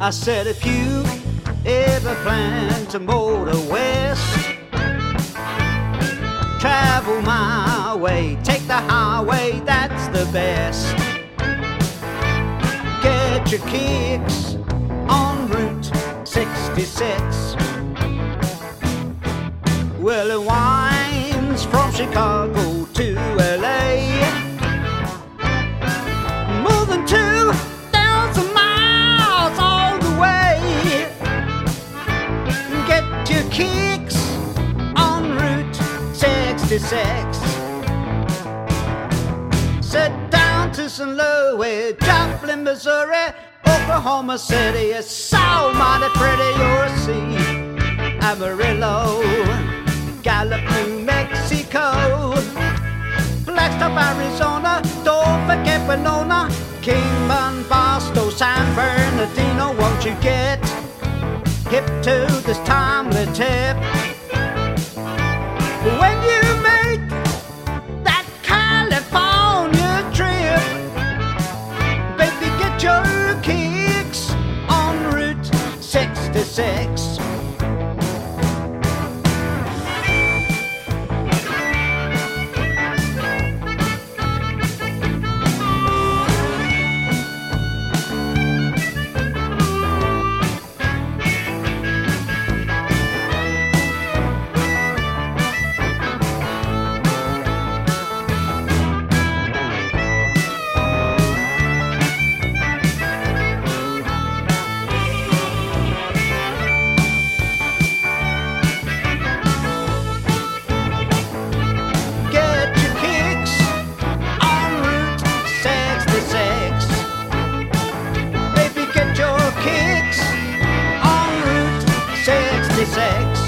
I said, if you ever plan to motor west, travel my way, take the highway, that's the best. Get your kicks on Route 66. Well, it winds from Chicago 66. Sit down to St. Louis, Joplin, Missouri, Oklahoma City. It's so mighty pretty, you'll see. Amarillo, Gallup, New Mexico, Flagstaff, Arizona, don't forget Winona, Kingman, Boston, San Bernardino. Won't you get hip to this timely tip? Baby, sex.